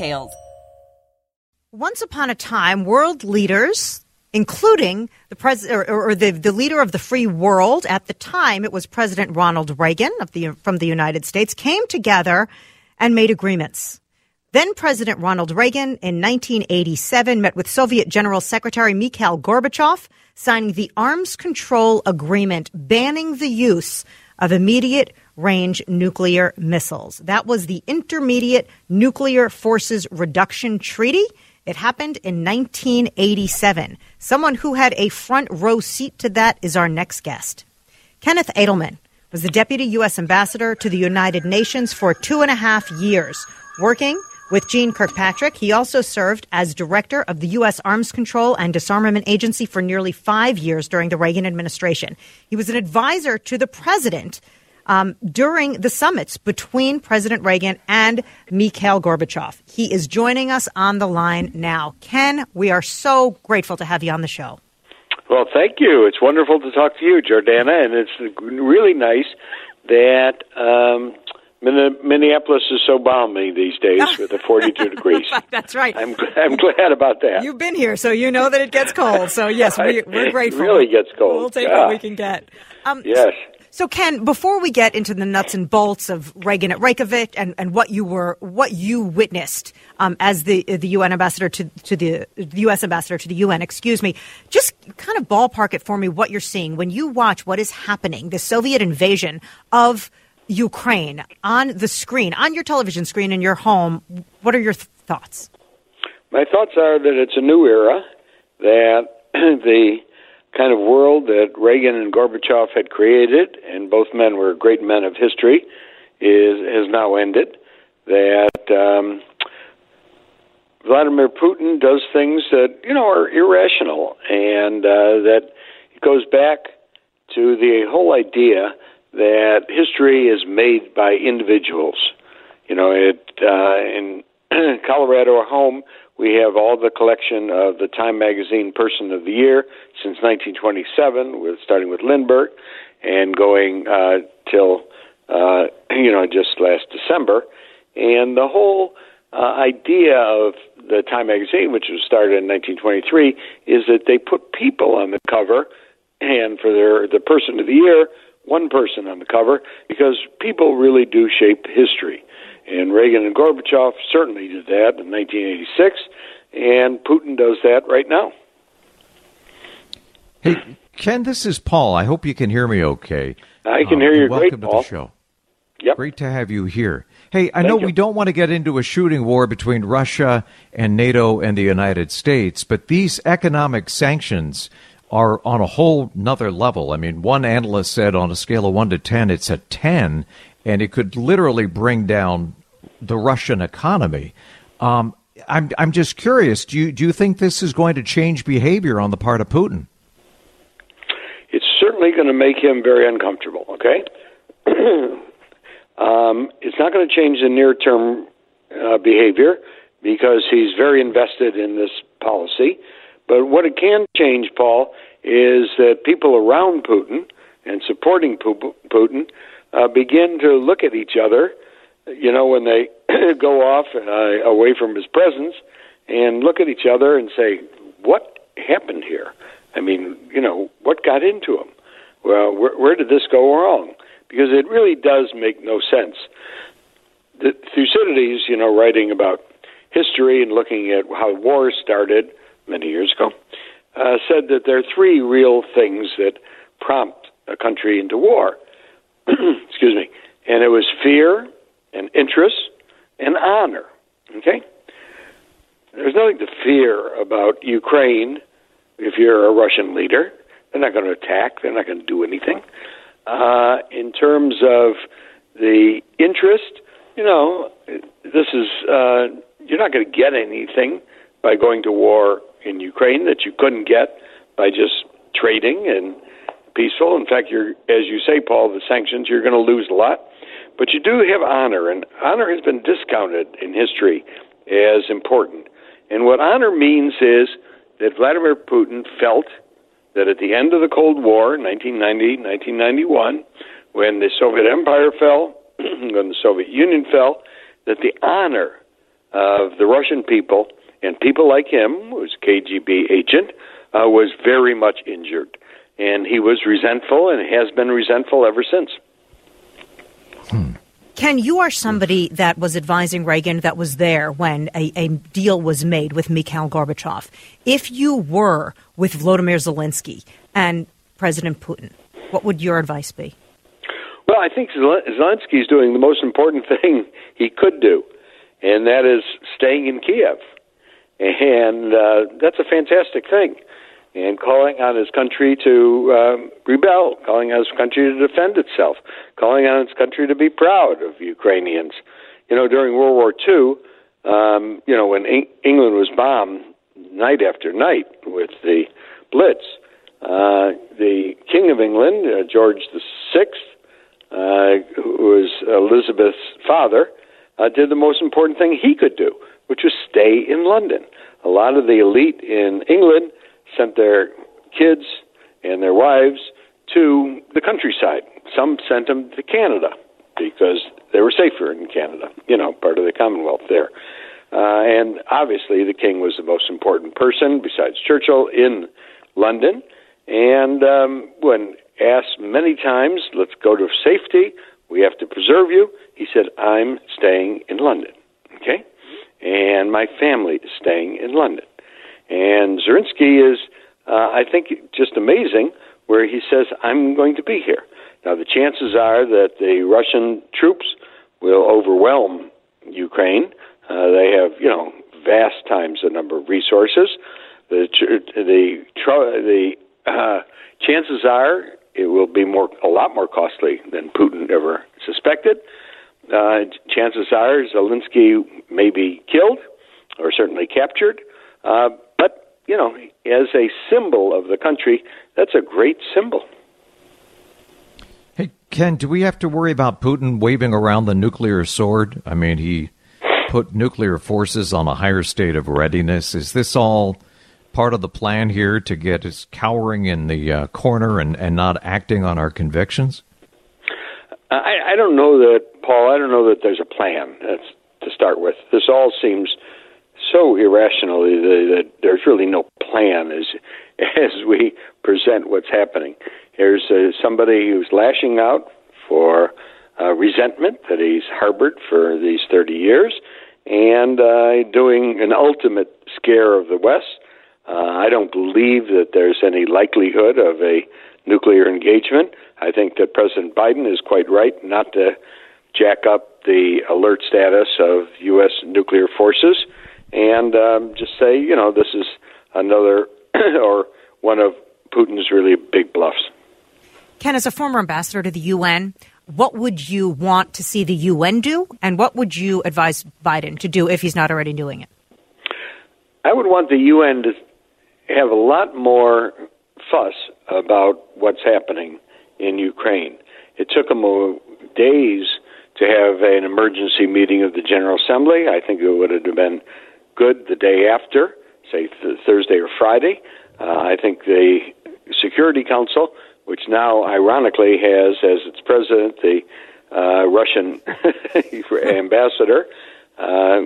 details. Once upon a time, world leaders, including the president or, or, the, the leader of the free world at the time, it was President Ronald Reagan of the, from the United States, came together and made agreements. Then President Ronald Reagan in 1987 met with Soviet General Secretary Mikhail Gorbachev, signing the Arms Control Agreement banning the use of immediate range nuclear missiles. That was the Intermediate Nuclear Forces Reduction Treaty. It happened in 1987. Someone who had a front row seat to that is our next guest. Kenneth Adelman was the Deputy U.S. Ambassador to the United Nations for two and a half years, working with Jeane Kirkpatrick. He also served as director of the U.S. Arms Control and Disarmament Agency for nearly five years during the Reagan administration. He was an advisor to the president um, during the summits between President Reagan and Mikhail Gorbachev. He is joining us on the line now. Ken, we are so grateful to have you on the show. Well, thank you. It's wonderful to talk to you, Jordana, and it's really nice that um, Minneapolis is so balmy these days with the 42 degrees. That's right. I'm, I'm glad about that. You've been here, so you know that it gets cold. So, yes, we, are grateful. It really gets cold. We'll take yeah. what we can get. Um, yes. So, Ken, before we get into the nuts and bolts of Reagan at Reykjavik and, and what you were, what you witnessed um, as the the UN ambassador to to the, the U.S. ambassador to the UN, excuse me, just kind of ballpark it for me what you're seeing when you watch what is happening, the Soviet invasion of Ukraine on the screen, on your television screen in your home. What are your th- thoughts? My thoughts are that it's a new era, that the kind of world that Reagan and Gorbachev had created, and both men were great men of history, is has now ended. That um, Vladimir Putin does things that you know are irrational, and uh, that it goes back to the whole idea that history is made by individuals. You know, it uh, in Colorado, home, we have all the collection of the Time Magazine Person of the Year since 1927, with starting with Lindbergh and going uh, till uh, you know just last December, and the whole uh, idea of the Time Magazine, which was started in 1923, is that they put people on the cover, and for their the Person of the Year, one person on the cover, because people really do shape history. And Reagan and Gorbachev certainly did that in 1986, and Putin does that right now. Hey, Ken, this is Paul. I hope you can hear me okay. I can um, hear you welcome great, to Paul. the show. Yep. Great to have you here. Hey, I Thank know you. we don't want to get into a shooting war between Russia and NATO and the United States, but these economic sanctions are on a whole nother level. I mean, one analyst said on a scale of 1 to 10, it's a 10, and it could literally bring down the Russian economy. Um, I'm I'm just curious. Do you do you think this is going to change behavior on the part of Putin? It's certainly going to make him very uncomfortable. Okay, um, it's not going to change the near term uh, behavior because he's very invested in this policy. But what it can change, Paul, is that people around Putin and supporting Putin uh, begin to look at each other you know, when they go off uh, away from his presence and look at each other and say, what happened here? I mean, you know, what got into him? Well, where, where did this go wrong? Because it really does make no sense. The Thucydides, you know, writing about history and looking at how wars started many years ago, uh, said that there are three real things that prompt a country into war. Excuse me. And it was fear and interest and honor. Okay? There's nothing to fear about Ukraine if you're a Russian leader. They're not going to attack, they're not going to do anything. Uh, in terms of the interest, you know, this is, uh, you're not going to get anything by going to war in Ukraine that you couldn't get by just trading and peaceful. In fact, you're, as you say, Paul, the sanctions, you're going to lose a lot. But you do have honor, and honor has been discounted in history as important. And what honor means is that Vladimir Putin felt that at the end of the Cold War, 1990, 1991, when the Soviet Empire fell, when the Soviet Union fell, that the honor of the Russian people and people like him, who was a KGB agent, uh, was very much injured. And he was resentful and has been resentful ever since. Ken, you are somebody that was advising Reagan that was there when a, a, deal was made with Mikhail Gorbachev. If you were with Vladimir Zelensky and President Putin, what would your advice be? Well, I think Zelensky is doing the most important thing he could do, and that is staying in Kiev. And uh, that's a fantastic thing and calling on his country to um, rebel, calling on his country to defend itself, calling on his country to be proud of Ukrainians. You know, during World War II, um, you know, when Eng- England was bombed night after night with the Blitz, uh, the King of England, uh, George Sixth, uh, who was Elizabeth's father, uh, did the most important thing he could do, which was stay in London. A lot of the elite in England sent their kids and their wives to the countryside. Some sent them to Canada because they were safer in Canada, you know, part of the Commonwealth there. Uh, and obviously, the king was the most important person besides Churchill in London. And um, when asked many times, let's go to safety, we have to preserve you, he said, I'm staying in London. Okay? And my family is staying in London. And Zelensky is, uh, I think, just amazing, where he says, I'm going to be here. Now, the chances are that the Russian troops will overwhelm Ukraine. Uh, they have, you know, vast times the number of resources. The the the uh, chances are it will be more a lot more costly than Putin ever suspected. Uh, chances are Zelensky may be killed or certainly captured. Uh, you know, as a symbol of the country, that's a great symbol. Hey, Ken, do we have to worry about Putin waving around the nuclear sword? I mean, he put nuclear forces on a higher state of readiness. Is this all part of the plan here to get us cowering in the uh, corner and, and not acting on our convictions? I, I don't know that, Paul. I don't know that there's a plan. That's to start with. This all seems irrationally that there's really no plan as as we present what's happening. Here's uh, somebody who's lashing out for uh, resentment that he's harbored for these 30 years, and uh, doing an ultimate scare of the West. Uh, I don't believe that there's any likelihood of a nuclear engagement. I think that President Biden is quite right not to jack up the alert status of U.S. nuclear forces and um, just say, you know, this is another or one of Putin's really big bluffs. Ken, as a former ambassador to the UN, what would you want to see the UN do, and what would you advise Biden to do if he's not already doing it? I would want the UN to have a lot more fuss about what's happening in Ukraine. It took them days to have an emergency meeting of the General Assembly. I think it would have been good the day after, say th- Thursday or Friday. Uh, I think the Security Council, which now ironically has as its president the uh, Russian ambassador, uh,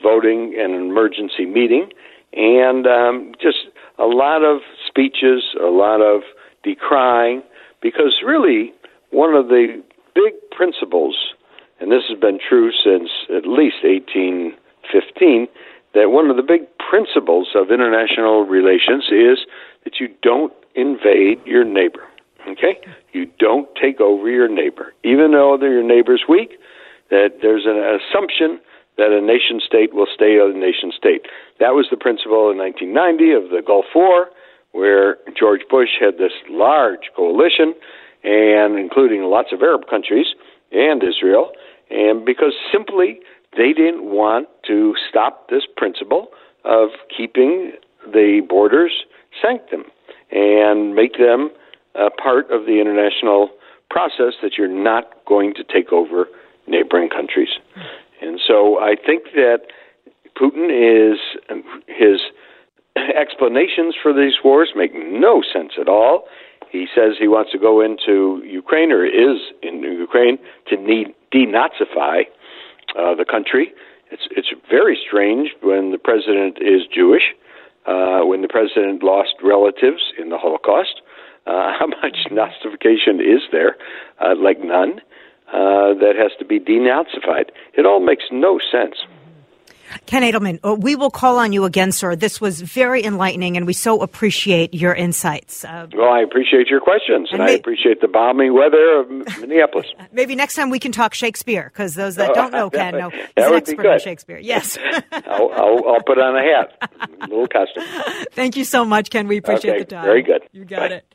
voting in an emergency meeting, and um, just a lot of speeches, a lot of decrying, because really one of the big principles, and this has been true since at least 18 15 that one of the big principles of international relations is that you don't invade your neighbor. Okay? You don't take over your neighbor. Even though your neighbor's weak, that there's an assumption that a nation state will stay a nation state. That was the principle in 1990 of the Gulf War, where George Bush had this large coalition, and including lots of Arab countries and Israel, and because simply they didn't want to stop this principle of keeping the borders sanctum and make them a part of the international process that you're not going to take over neighboring countries. And so I think that Putin is his explanations for these wars make no sense at all. He says he wants to go into Ukraine or is in Ukraine to need denazify uh, the country. It's it's very strange when the president is Jewish, uh, when the president lost relatives in the Holocaust. Uh, how much Nazification is there? Uh, like none. Uh, that has to be denazified. It all makes no sense. Ken Adelman, uh, we will call on you again, sir. This was very enlightening, and we so appreciate your insights. Uh, well, I appreciate your questions, and, and may- I appreciate the balmy weather of Minneapolis. Maybe next time we can talk Shakespeare, because those that don't know Ken know he's an expert on Shakespeare. Yes. I'll, I'll, I'll, put on a hat, a little costume. Thank you so much, Ken. We appreciate okay, the time. Very good. You got Bye. it.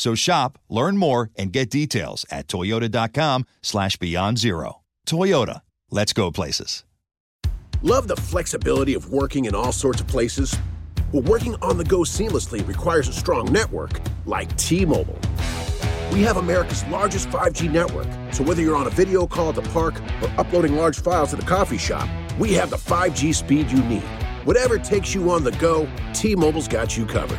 So shop, learn more, and get details at toyota.com slash beyond zero. Toyota, let's go places. Love the flexibility of working in all sorts of places? Well, working on the go seamlessly requires a strong network like T-Mobile. We have America's largest 5G network, so whether you're on a video call at the park or uploading large files at the coffee shop, we have the 5G speed you need. Whatever takes you on the go, T-Mobile's got you covered.